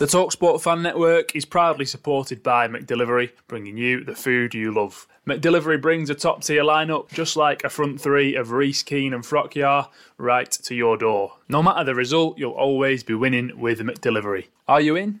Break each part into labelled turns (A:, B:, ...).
A: The TalkSport Fan Network is proudly supported by McDelivery, bringing you the food you love. McDelivery brings a top tier lineup, just like a front three of Reese, Keane, and Frockyar, right to your door. No matter the result, you'll always be winning with McDelivery. Are you in?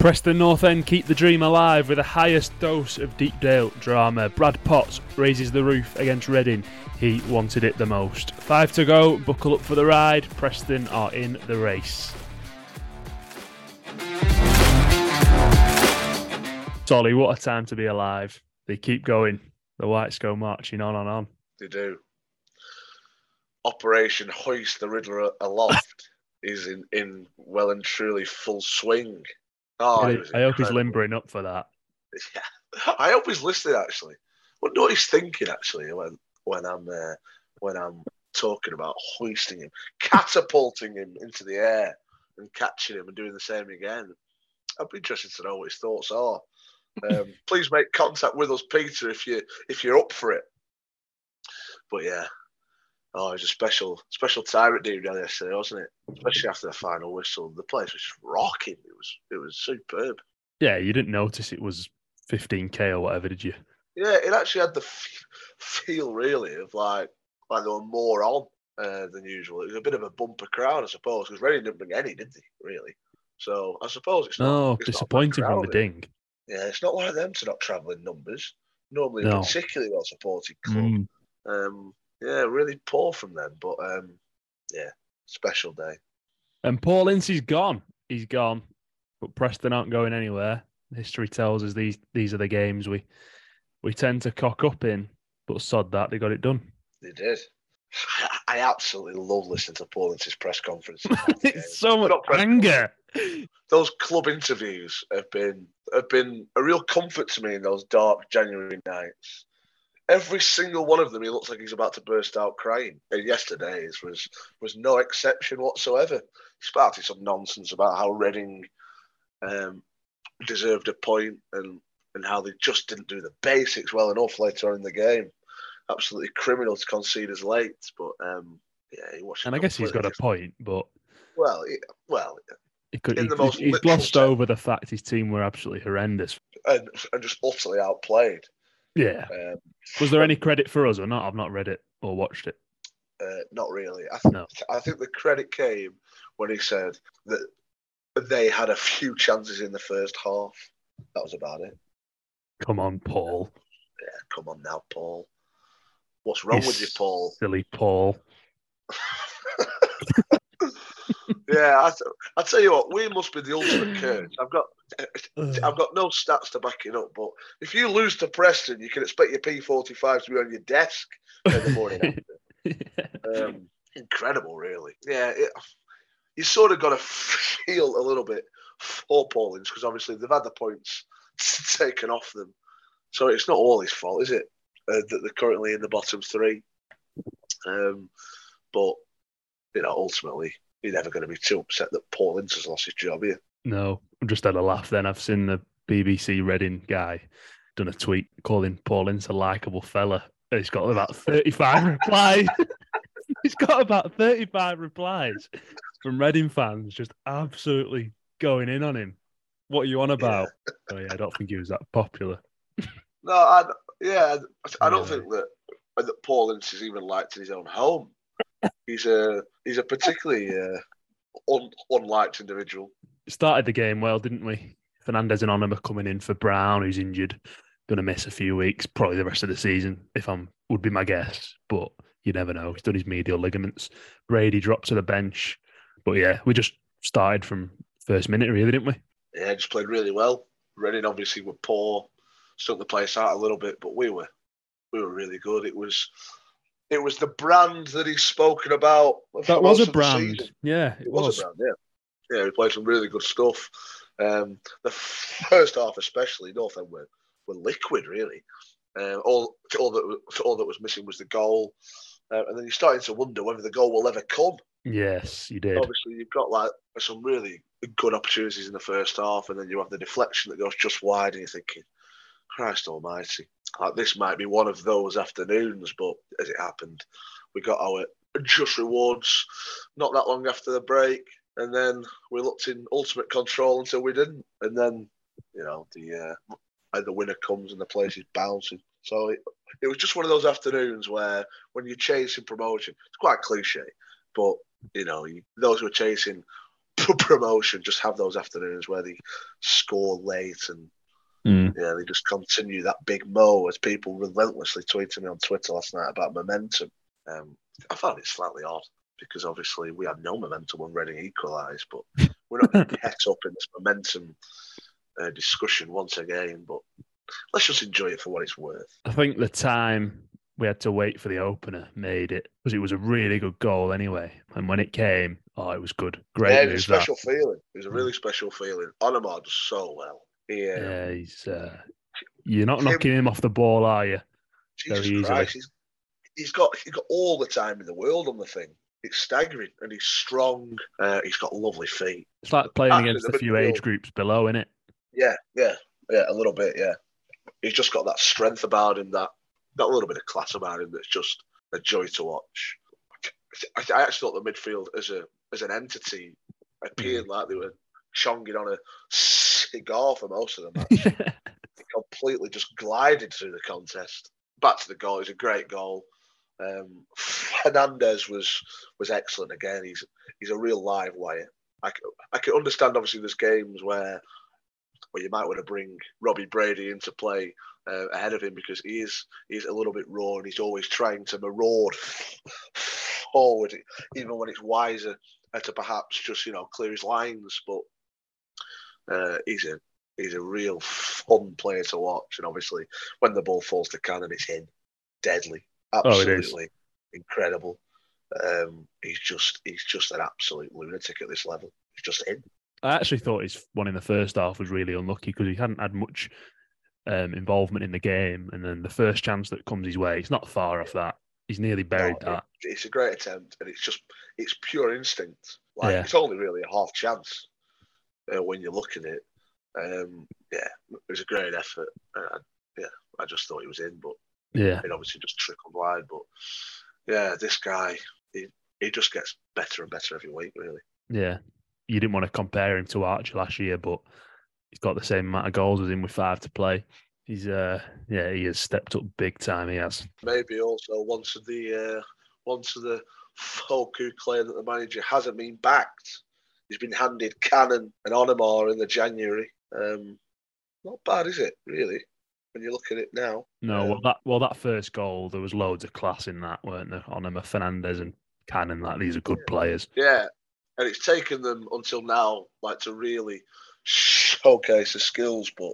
A: Preston North End keep the dream alive with the highest dose of Deepdale drama. Brad Potts raises the roof against Reading. He wanted it the most. Five to go, buckle up for the ride. Preston are in the race. Solly, what a time to be alive. They keep going. The Whites go marching on and on.
B: They do. Operation Hoist the Riddler Aloft is in, in well and truly full swing. Oh,
A: I, I hope he's limbering up for that.
B: Yeah. I hope he's listening. Actually, wonder what he's thinking. Actually, when when I'm uh, when I'm talking about hoisting him, catapulting him into the air, and catching him and doing the same again. I'd be interested to know what his thoughts are. Um, please make contact with us, Peter, if you if you're up for it. But yeah, oh, it was a special special time at Dean yesterday, wasn't it? Especially after the final whistle, the place was rocking. It was it was superb.
A: Yeah, you didn't notice it was 15k or whatever, did you?
B: Yeah, it actually had the f- feel really of like like there were more on uh, than usual. It was a bit of a bumper crowd, I suppose, because Reading didn't bring any, did they? Really? So I suppose it's not.
A: No,
B: it's not
A: disappointing from the ding.
B: Yeah, it's not like them to not travel in numbers. Normally,
A: No.
B: particularly well supported club.
A: Mm.
B: Um, yeah, really poor from them, but um, yeah, special day.
A: And Paul Ince is gone. He's gone. But Preston aren't going anywhere. History tells us these these are the games we we tend to cock up in. But sod that, they got it done.
B: They did. I absolutely love listening to Paul Ince's press conference.
A: it's so much anger.
B: those club interviews have been have been a real comfort to me in those dark January nights. Every single one of them, he looks like he's about to burst out crying. And yesterday's was was no exception whatsoever. He spouted some nonsense about how Reading um, deserved a point and and how they just didn't do the basics well enough later on in the game. Absolutely criminal to concede as late, but um, yeah, he watched.
A: And I guess he's got a point, but
B: well, he, well,
A: he could, he, he's glossed over the fact his team were absolutely horrendous.
B: and, and just utterly outplayed.
A: Yeah.
B: Um,
A: Was there any credit for us or not? I've not read it or watched it.
B: Uh, not really. I, th-
A: No.
B: I think the credit came when he said that they had a few chances in the first half. That was about it.
A: Come on, Paul.
B: Yeah, come on now, Paul. What's wrong with you,
A: You
B: Paul?
A: Silly Paul.
B: yeah, I, th- I tell you what, we must be the ultimate curse. I've got, I've got no stats to back it up, but if you lose to Preston, you can expect your P45 to be on your desk in the morning after. Um, incredible, really. Yeah, it, you sort of got to feel a little bit for Paul Ince because obviously they've had the points taken off them, so it's not all his fault, is it? Uh, that they're currently in the bottom three. Um, but you know, ultimately, you're never going to be too upset that Paul Ince has lost his job here.
A: No, I've just had a laugh then. I've seen the BBC Reading guy done a tweet calling Paul Ince a likable fella. He's got about 35 replies. He's got about 35 replies from Reading fans just absolutely going in on him. What are you on about? Oh, yeah, I don't think he was that popular.
B: No, I, Yeah, I I don't
A: Yeah.
B: think that that Paul Ince is even liked in his own home. He's a he's a particularly uh, un, unliked individual.
A: Started the game well, didn't we? Fernandez and Onomah coming in for Browne, who's injured, going to miss a few weeks, probably the rest of the season, if I'm would be my guess. But you never know. He's done his medial ligaments. Brady dropped to the bench. But yeah, we just started from first minute, really, didn't we?
B: Yeah, just played really well. Reading obviously were poor, stuck the place out a little bit, but we were we were really good. It was it was the brand that he's spoken about.
A: That was a brand. Yeah,
B: It was, a brand, yeah. Yeah, we played some really good stuff. Um, the first half, especially, North End were, were liquid, really. Uh, all, all that was- all that was missing was the goal, uh, and then you're starting to wonder whether the goal will ever come.
A: Yes, you did.
B: Obviously, you've got like some really good opportunities in the first half, and then you have the deflection that goes just wide, and you're thinking, Christ Almighty, like this might be one of those afternoons. But as it happened, we got our just rewards not that long after the break, and then we looked in ultimate control until we didn't, and then you know the uh, the winner comes and the place is bouncing. So it, it was just one of those afternoons where when you're chasing promotion, it's quite cliche, but you know you, those who are chasing promotion just have those afternoons where they score late and
A: Mm.
B: yeah, they just continue that big mo as people relentlessly tweeted me on Twitter last night about momentum. Um, I found it slightly odd because obviously we had no momentum when Reading equalised, but we're not going to get up in this momentum uh, discussion once again. But let's just enjoy it for what it's worth.
A: I think the time we had to wait for the opener made it because it was a really good goal anyway. And when it came, oh, it was good. Great
B: yeah, it was a
A: that.
B: special feeling. It was a really special feeling. Onomah does so well. Um,
A: Yeah, he's. Uh, you're not knocking him off the ball, are you?
B: Jesus
A: very easily.
B: Christ, he's, he's got he's got all the time in the world on the thing. It's staggering, and he's strong. Uh, he's got lovely feet.
A: It's like playing against
B: the
A: few
B: midfield-
A: age groups below, isn't it?
B: Yeah, yeah, yeah, a little bit. Yeah, he's just got that strength about him, that that little bit of class about him that's just a joy to watch. I, I actually thought the midfield as a as an entity appeared like they were chonging on a cigar for most of the match. He completely just glided through the contest. Back to the goal. It's a great goal. Um, Fernandez was was excellent again. He's he's a real live wire. I, I can understand obviously there's games where where you might want to bring Robbie Brady into play uh, ahead of him because he is he's a little bit raw and he's always trying to maraud forward, even when it's wiser to perhaps just you know clear his lines. But uh, he's a he's a real fun player to watch, and obviously when the ball falls to Cannon, it's in, deadly,
A: Oh,
B: absolutely incredible. Um, he's just he's just an absolute lunatic at this level. He's just in.
A: I actually thought his one in the first half was really unlucky because he hadn't had much um, involvement in the game, and then the first chance that comes his way, he's not far off that. He's nearly buried
B: No,
A: that.
B: it- it's a great attempt, and it's just it's pure instinct. Like
A: Yeah.
B: it's only really a half chance uh, when you look at it. Um, yeah, it was a great effort. Uh, yeah, I just thought he was in, but
A: Yeah,
B: it obviously just trickled wide. But yeah, this guy, he, he just gets better and better every week, really.
A: yeah. You didn't want to compare him to Archie last year, but he's got the same amount of goals as him with five to play. He's uh, yeah, he has stepped up big time. He has.
B: Maybe also once of the uh, once of the folk who claim that the manager hasn't been backed. He's been handed Cannon and Onomah in the January. Um, not bad, is it? Really, when you look at it now.
A: No,
B: Um,
A: well that well that first goal, there was loads of class in that, weren't there? On him, Fernandez and Cannon, like these are good players.
B: Yeah, and it's taken them until now, like to really showcase the skills. But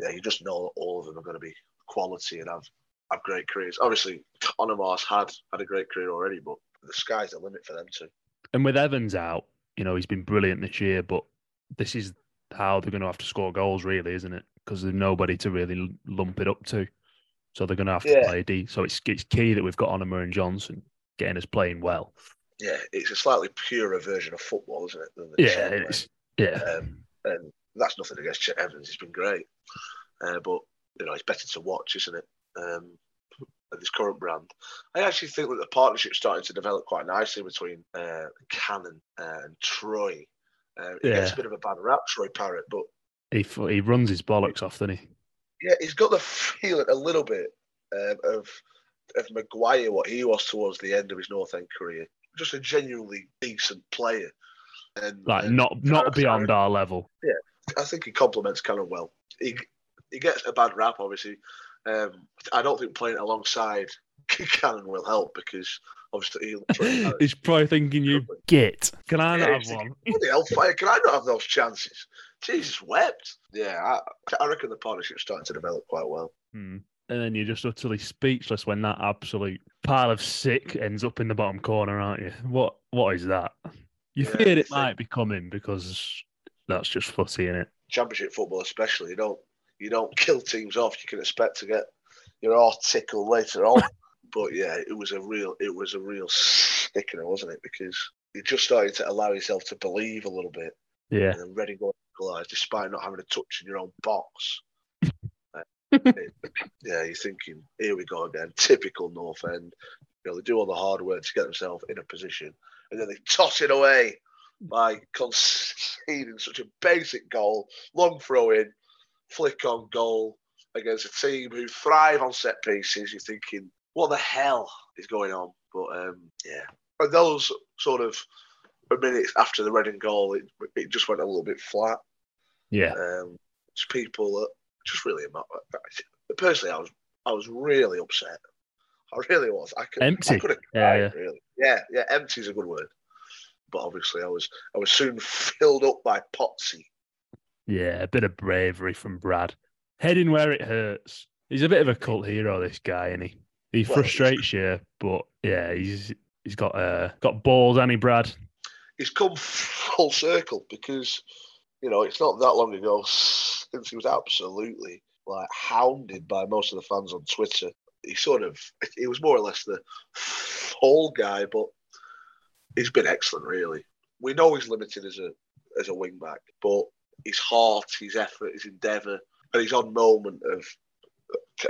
B: yeah, you just know that all of them are going to be quality and have have great careers. Obviously, Onomah's had had a great career already, but the sky's the limit for them too.
A: And with Evans out, you know, he's been brilliant this year, but this is how they're going to have to score goals, really, isn't it? Because there's nobody to really lump it up to. So they're going to have to
B: Yeah.
A: play D. So it's it's key that we've got Onomah and Johnson getting us playing well.
B: Yeah, it's a slightly purer version of football, isn't it?
A: Yeah, it is. Yeah,
B: Um, and that's nothing against Ched Evans. He's been great, uh, but you know, it's better to watch, isn't it? Um, at this current brand, I actually think that the partnership's starting to develop quite nicely between uh, Cannon and Troy. Uh, he gets a bit of a bad rap, Troy Parrott, but
A: he he runs his bollocks off, doesn't he?
B: Yeah, he's got the feeling a little bit um, of of Maguire, what he was towards the end of his North End career. Just a genuinely decent player, and
A: Like
B: and
A: not not
B: Cannon-
A: beyond our level.
B: Yeah, I think he complements Cannon well. He he gets a bad rap, obviously. Um, I don't think playing alongside Cannon will help because obviously he'll.
A: He's probably thinking you get. Can I not
B: Yeah,
A: have
B: he's
A: one?
B: Bloody hellfire, can I not have those chances? Jesus wept. Yeah, I, I reckon the partnership's starting to develop quite well.
A: Hmm. And then you're just utterly speechless when that absolute pile of sick ends up in the bottom corner, aren't you? What what is that? You
B: Yeah,
A: feared it
B: think-
A: might be coming because that's just footy in it.
B: Championship football, especially, you don't you don't kill teams off. You can expect to get your heart tickled later on. but yeah, it was a real it was a real sickener, wasn't it? Because you're just starting to allow yourself to believe a little bit,
A: Yeah.
B: and then ready to equalise despite not having a touch in your own box. Uh, yeah, you're thinking, here we go again. Typical North End. You know, they do all the hard work to get themselves in a position, and then they toss it away by conceding such a basic goal, long throw in, flick on goal against a team who thrive on set pieces. You're thinking, what the hell is going on? But um, yeah, and those sort of minutes after the Reading goal, it, it just went a little bit flat.
A: Yeah.
B: Um, just people that just really personally, I was I was really upset. I really was. I could, I
A: Empty.
B: could have
A: Yeah, yeah.
B: really. Yeah, yeah. Empty is a good word. But obviously, I was I was soon filled up by Potsy.
A: Yeah, a bit of bravery from Brad. Heading where it hurts. He's a bit of a cult hero, this guy, and he he
B: Well,
A: frustrates you, but yeah, he's he's got uh got balls, and he Brad.
B: He's come full circle because you know it's not that long ago since he was absolutely like hounded by most of the fans on Twitter. He sort of he was more or less the fall guy, but he's been excellent. Really, we know he's limited as a as a wing back, but his heart, his effort, his endeavour, and his on moment of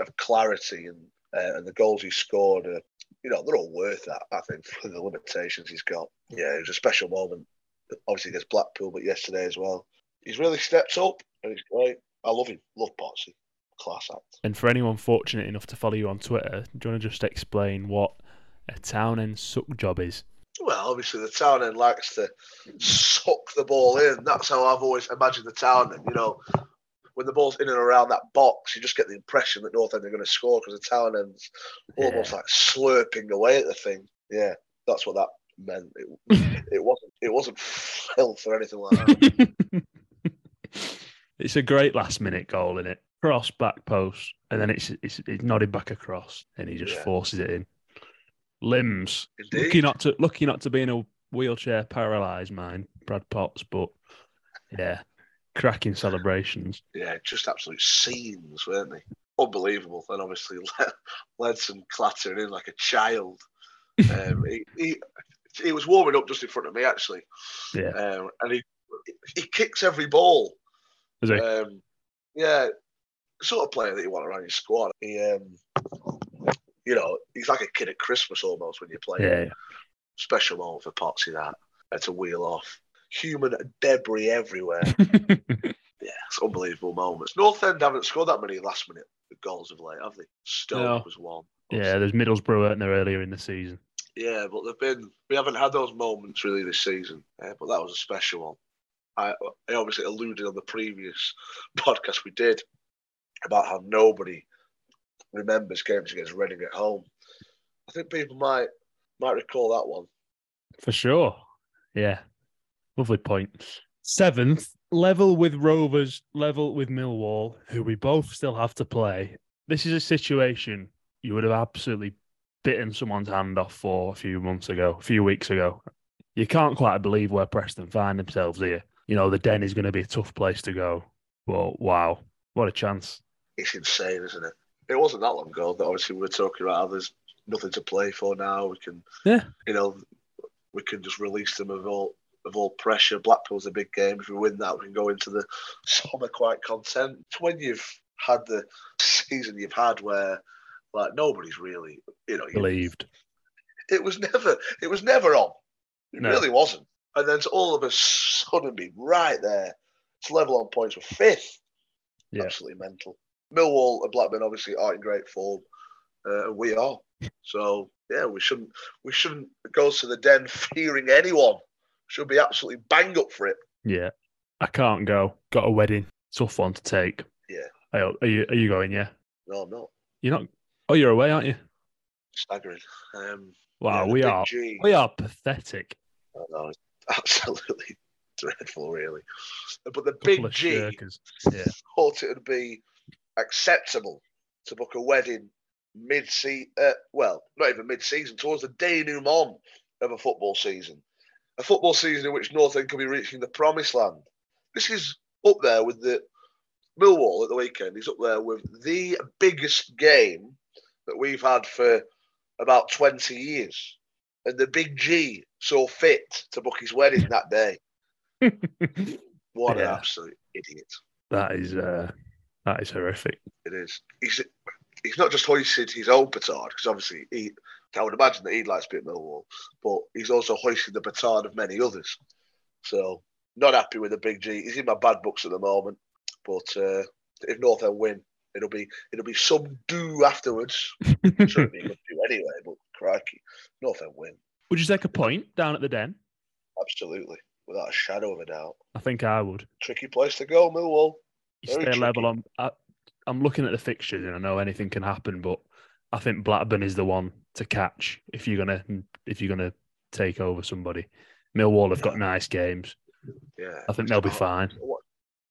B: of clarity and uh, and the goals he scored are you know, they're all worth that, I think, for the limitations he's got. Yeah, it was a special moment, obviously against Blackpool, but yesterday as well. He's really stepped up and he's great. I love him. Love Potsy. Class act.
A: And for anyone fortunate enough to follow you on Twitter, do you want to just explain what a town end suck job is?
B: Well, obviously, the town end likes to suck the ball in. That's how I've always imagined the town end. You know, when the ball's in and around that box, you just get the impression that North End are going to score because the town end's almost
A: Yeah.
B: like slurping away at the thing. Yeah, that's what that meant. It, it wasn't. It wasn't filth or anything like that.
A: it's a great last minute goal in it. Cross back post, and then it's it's, it's nodded back across, and he just
B: Yeah.
A: forces it in. Limbs.
B: Indeed.
A: Lucky not to lucky not to be in a wheelchair paralysed mind, Brad Potts, but yeah, cracking celebrations.
B: yeah, just absolute scenes, weren't they? Unbelievable. And obviously, Ledson clattering in like a child. Um, he, he he was warming up just in front of me actually,
A: Yeah,
B: um, and he he kicks every ball.
A: Is he?
B: Um, yeah, sort of player that you want around your squad. He, um, you know, he's like a kid at Christmas almost when you play.
A: yeah,
B: Special moment for Potsy that, and to wheel off. Human debris everywhere.
A: yeah.
B: Yeah, it's unbelievable moments. North End haven't scored that many last minute goals of late, have they? Stoke
A: No.
B: was one.
A: yeah, there's Middlesbrough weren't there earlier in the season.
B: Yeah, but they've been. We haven't had those moments really this season. Uh, but that was a special one. I, I obviously alluded on the previous podcast we did about how nobody remembers games against Reading at home. I think people might might recall that one.
A: For sure. Yeah. Lovely point. Seventh, level with Rovers, level with Millwall, who we both still have to play. This is a situation you would have absolutely bitten someone's hand off for a few months ago, a few weeks ago. You can't quite believe where Preston find themselves here. You know, the Den is going to be a tough place to go. But wow, what a chance.
B: It's insane, isn't it? It wasn't that long ago that obviously we were talking about how there's nothing to play for now. We can,
A: Yeah.
B: you know, we can just release them of all of all pressure. Blackpool's a big game. If we win that, we can go into the summer quite content. It's when you've had the season you've had where like nobody's really, you know, you,
A: Believed.
B: it was never, it was never on. It
A: No.
B: really wasn't. And then all of a sudden be right there, it's level on points with fifth.
A: Yeah.
B: Absolutely mental. Millwall and Blackburn obviously aren't in great form, uh, and we are. So yeah, we shouldn't we shouldn't go to the den fearing anyone. Should be absolutely bang up for it.
A: Yeah, I can't go. Got a wedding. Tough one to take.
B: Yeah.
A: Are are you are you going? Yeah.
B: No, I'm not.
A: You're not. Oh, you're away, aren't you?
B: Staggering. Um,
A: Wow,
B: yeah,
A: we are.
B: G.
A: We are pathetic.
B: I know, it's absolutely dreadful, really. But the
A: Couple
B: big G.
A: Yeah.
B: thought it would be acceptable to book a wedding mid season. Uh, well, not even mid season, towards the denouement of a football season. A football season in which North End could be reaching the promised land. This is up there with the Millwall at the weekend. Is up there with the biggest game that we've had for about 20 years. And the big G saw fit to book his wedding that day. What an absolute idiot.
A: that is uh, that is horrific.
B: It is. He's he's not just hoisted his own petard because obviously he. I would imagine that he'd like to be at Millwall, but he's also hoisted the petard of many others. So not happy with the big G. He's in my bad books at the moment, but uh, if North End win, it'll be it'll be some do afterwards. Shouldn't be a good do anyway, but crikey, North End win
A: Would you take a point down at the den?
B: absolutely without a shadow of a doubt.
A: I think I would.
B: Tricky place to go, Millwall.
A: You stay level. I'm I, I'm looking at the fixtures and I know anything can happen, but I think Blackburn is the one to catch if you're gonna if you're gonna take over somebody. Millwall have got nice games.
B: Yeah,
A: I think they'll be fine.
B: What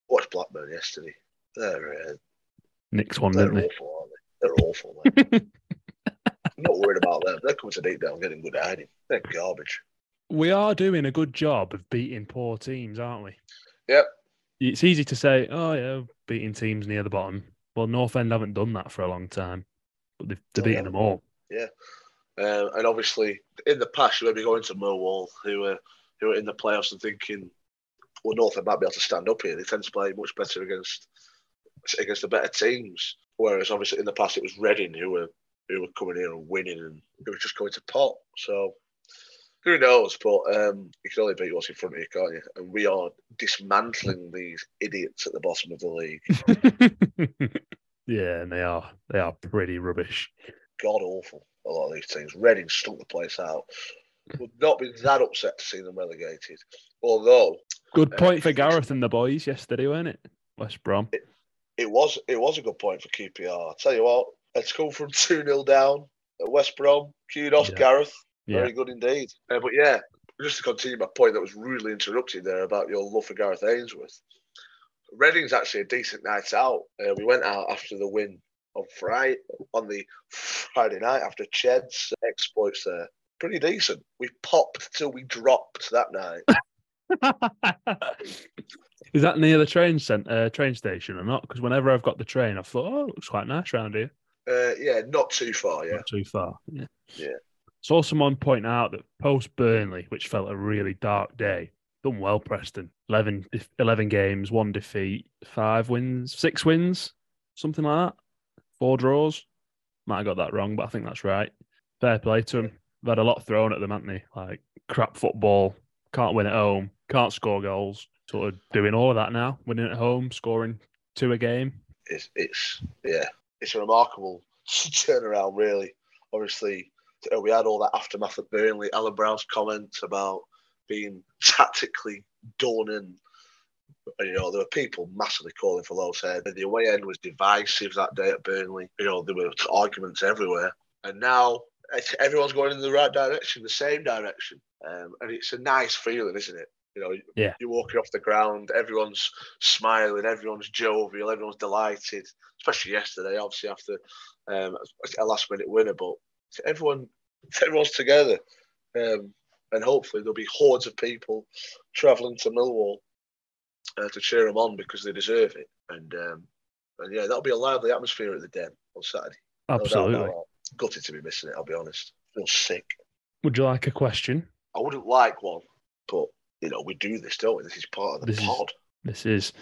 B: watched Blackburn yesterday? They're uh,
A: Nick's one,
B: They're
A: didn't they?
B: awful, aren't they? They're awful. Man. I'm not worried about them. They're coming to Deepdale getting good hiding. They're garbage.
A: We are doing a good job of beating poor teams, aren't we?
B: Yep.
A: It's easy to say, oh yeah, beating teams near the bottom. Well, North End haven't done that for a long time, but they've, they're
B: No, they
A: beating them all.
B: Um, and obviously, in the past, you may be going to Millwall, who were who were in the playoffs and thinking, well, North End might be able to stand up here. They tend to play much better against against the better teams. Whereas, obviously, in the past, it was Reading who were who were coming here and winning, and it was just going to pot. So. Who knows? But um, you can only beat what's in front of you, can't you? And we are dismantling these idiots at the bottom of the league.
A: yeah, and they are they are pretty rubbish.
B: god awful. A lot of these teams. Reading stunk the place out. Would not be that upset to see them relegated. Although
A: Good
B: Uh,
A: point for Gareth and the boys yesterday, weren't it? West Brom.
B: it was it was a good point for QPR. I tell you what, let's go from 2 0 down at West Brom. Kudos,
A: Yeah.
B: Gareth.
A: Yeah.
B: Very good indeed. Uh, but yeah, just to continue my point that was rudely interrupted there about your love for Gareth Ainsworth. Reading's actually a decent night out. Uh, we went out after the win on Friday on the Friday night after Ched's exploits there. Pretty decent. We popped till we dropped that night.
A: Is that near the train cent- uh, train station or not? Because whenever I've got the train, I thought, oh, it looks quite nice round here.
B: Uh, yeah, not too far. Yeah,
A: Not too far. Yeah.
B: Yeah.
A: Saw someone point out that post Burnley, which felt a really dark day, done well, Preston. 11, 11 games, one defeat, five wins, six wins, something like that. Four draws. Might have got that wrong, but I think that's right. Fair play to them. They've had a lot thrown at them, haven't they? Like crap football, can't win at home, can't score goals. Sort of doing all of that now, winning at home, scoring two a game.
B: it's it's yeah, it's a remarkable turnaround. Really, obviously, uh, we had all that aftermath at Burnley. Alan Browne's comments about being tactically done and. You know, there were people massively calling for Lowe's head. The away end was divisive that day at Burnley. You know, there were arguments everywhere. And now everyone's going in the right direction, the same direction. Um, and it's a nice feeling, isn't it? You know,
A: Yeah.
B: you're walking off the ground, everyone's smiling, everyone's jovial, everyone's delighted. Especially yesterday, obviously after um, a last minute winner, but everyone, everyone's together, um, and hopefully there'll be hordes of people travelling to Millwall uh, to cheer them on because they deserve it. And um, and yeah, that'll be a lively atmosphere at the Den on Saturday. No
A: Absolutely.
B: about. Gutted to be missing it. I'll be honest. feel sick.
A: Would you like a question?
B: I wouldn't like one, but you know we do this, don't we? This is part of the
A: This is-
B: pod.
A: This is.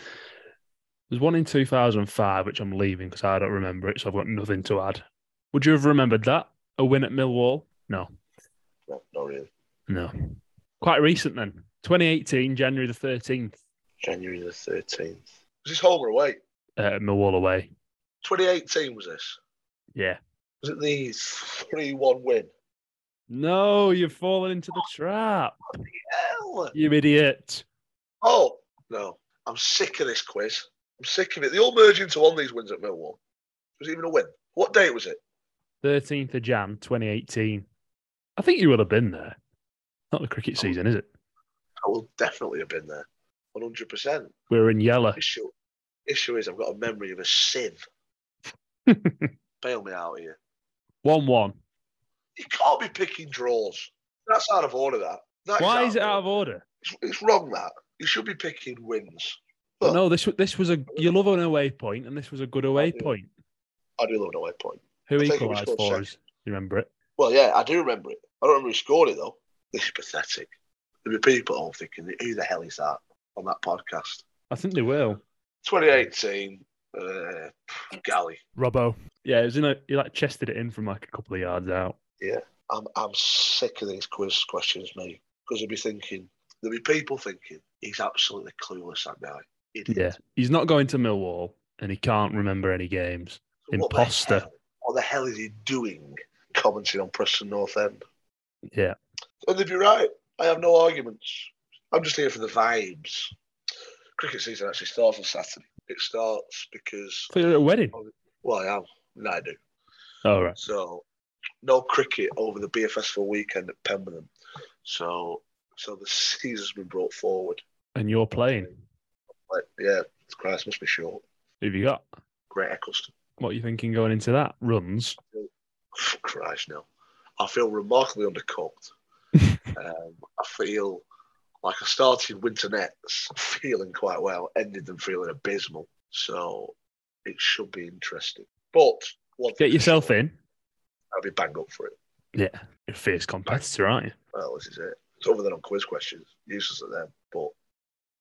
A: There's one in 2005, which I'm leaving because I don't remember it, so I've got nothing to add. Would you have remembered that? A win at Millwall? No.
B: No, not really.
A: No. Quite recent then. 2018, January the 13th,
B: January the thirteenth. Was this home or away?
A: uh, Millwall away.
B: 2018 was this?
A: Yeah.
B: Was it the 3 1 win?
A: No, you've fallen into the trap.
B: Hell!
A: You idiot.
B: Oh, no. I'm sick of this quiz. I'm sick of it. They all merge into one of these wins at Millwall. Was it even a win? What date was it?
A: 13th of Jan, 2018. I think you would have been there. Not the cricket season, is it?
B: I will definitely have been there. 100%.
A: We were in yellow.
B: Issue, issue is I've got a memory of a sieve. Bail me out here.
A: 1 1.
B: You can't be picking draws. That's out of order, that. that
A: Why is it out of order?
B: It's, it's wrong, that. You should be picking wins.
A: But no, this this was a you love an away point, and this was a good away
B: do.
A: point.
B: I do love an away point.
A: Who
B: I think we
A: equalised for
B: second.
A: us? You remember it?
B: Well, yeah, I do remember it. I don't remember who scored it, though. This is pathetic. There'll be people home thinking, who the hell is that on that podcast?
A: I think they will.
B: 2018, uh, Galley.
A: Robbo. Yeah, it was in a he like chested it in from like a couple of yards out.
B: Yeah, I'm I'm sick of these quiz questions, mate. Because they'll be thinking, there'll be people thinking he's absolutely clueless. That guy, Idiot.
A: Yeah, he's not going to Millwall, and he can't remember any games.
B: So
A: Imposter.
B: What the hell is he doing? Commenting on Preston North End,
A: Yeah,
B: and if you're right, I have no arguments. I'm just here for the vibes. Cricket season actually starts on Saturday. It starts because
A: so you're at a wedding.
B: well, I am, and I do.
A: All right.
B: So no cricket over the BFS for weekend at Pemberton. So so the season's been brought forward.
A: And you're playing.
B: Like, yeah, Christ must be short.
A: Who have you got?
B: Great Eccleston.
A: What are you thinking going into that? Runs.
B: Christ, no. I feel remarkably undercooked. um, I feel like I started winter nets feeling quite well, ended them feeling abysmal. So it should be interesting. But
A: Get yourself in.
B: I'll be bang up for it.
A: Yeah, you're a fierce competitor, aren't you?
B: Well, this is it. It's other than on quiz questions, useless at them. But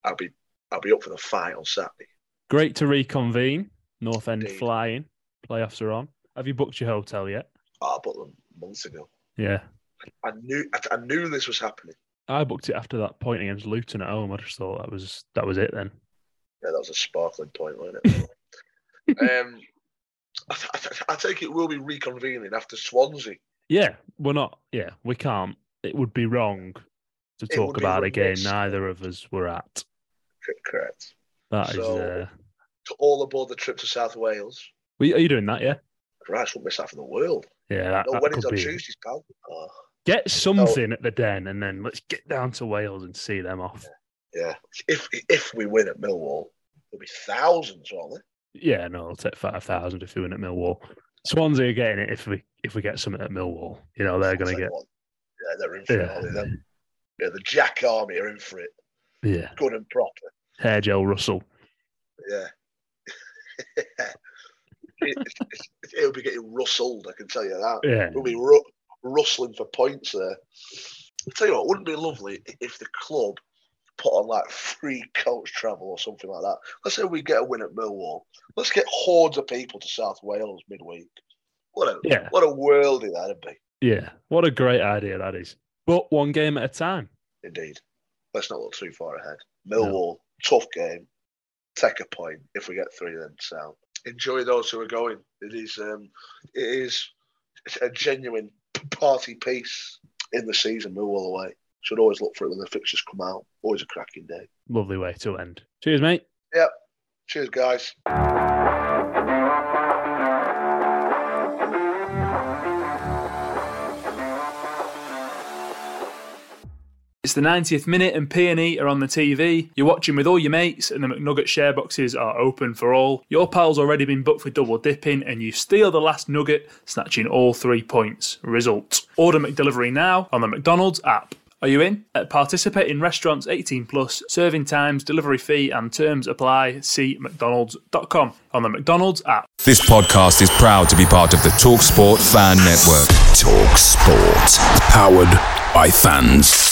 B: I'll be I'll be up for the fight on Saturday.
A: Great to reconvene. North End
B: Indeed.
A: flying. Playoffs are on. Have you booked your hotel yet?
B: Oh, I bought them months ago.
A: Yeah.
B: I knew I, I knew this was happening.
A: I booked it after that point against Luton at home. I just thought that was that was it then.
B: Yeah, that was a sparkling point, wasn't it? um, I, I, I take it we'll be reconvening after Swansea.
A: Yeah, we're not. Yeah, we can't. It would be wrong to
B: It
A: talk about a game neither of us were at.
B: Correct.
A: That is.
B: So-
A: Uh...
B: To all aboard the trip to South Wales.
A: Are you doing that? Yeah.
B: Christ, won't miss that for the world.
A: Yeah. That,
B: No
A: that
B: weddings on
A: be.
B: Tuesdays, pal. Oh,
A: Get something at the den, and then let's get down to Wales and see them off.
B: yeah. If if we win at Millwall, there'll be thousands, won't there?
A: Yeah, no, I'll take five thousand if we win at Millwall. Swansea are getting it if we if we get something at Millwall. You know they're going to get
B: what. Yeah, they're in for.
A: Yeah.
B: them? Yeah, the Jack Army are in for it.
A: yeah
B: Good and proper.
A: hair gel Russell.
B: Yeah. It, it, it'll be getting rustled, I can tell you that.
A: Yeah,
B: We'll be ru- rustling for points there. I'll tell you what, wouldn't it be lovely if the club put on like free coach travel or something like that? Let's say we get a win at Millwall. Let's get hordes of people to South Wales midweek. What a
A: Yeah.
B: what a worldie that'd be.
A: yeah. What a great idea that is. But one game at a time.
B: Indeed. Let's not look too far ahead. Millwall, tough game. Take a point. If we get three, then so Enjoy those who are going. It is um, it is a genuine party piece in the season. Move Millwall away. Should always look for it when the fixtures come out. Always a cracking day.
A: Lovely way to end. Cheers, mate.
B: Yep. Cheers, guys.
C: It's the 90th minute and P&E are on the TV. You're watching with all your mates and the McNugget share boxes are open for all. Your pal's already been booked for double dipping and you steal the last nugget, snatching all three points. Result. Order McDelivery now on the McDonald's app. Are you in? At participating restaurants 18 plus, serving times, delivery fee and terms apply. See mcdonalds.com on the McDonald's app.
D: This podcast is proud to be part of the TalkSport Fan Network.
E: Talk Sport. Powered by fans.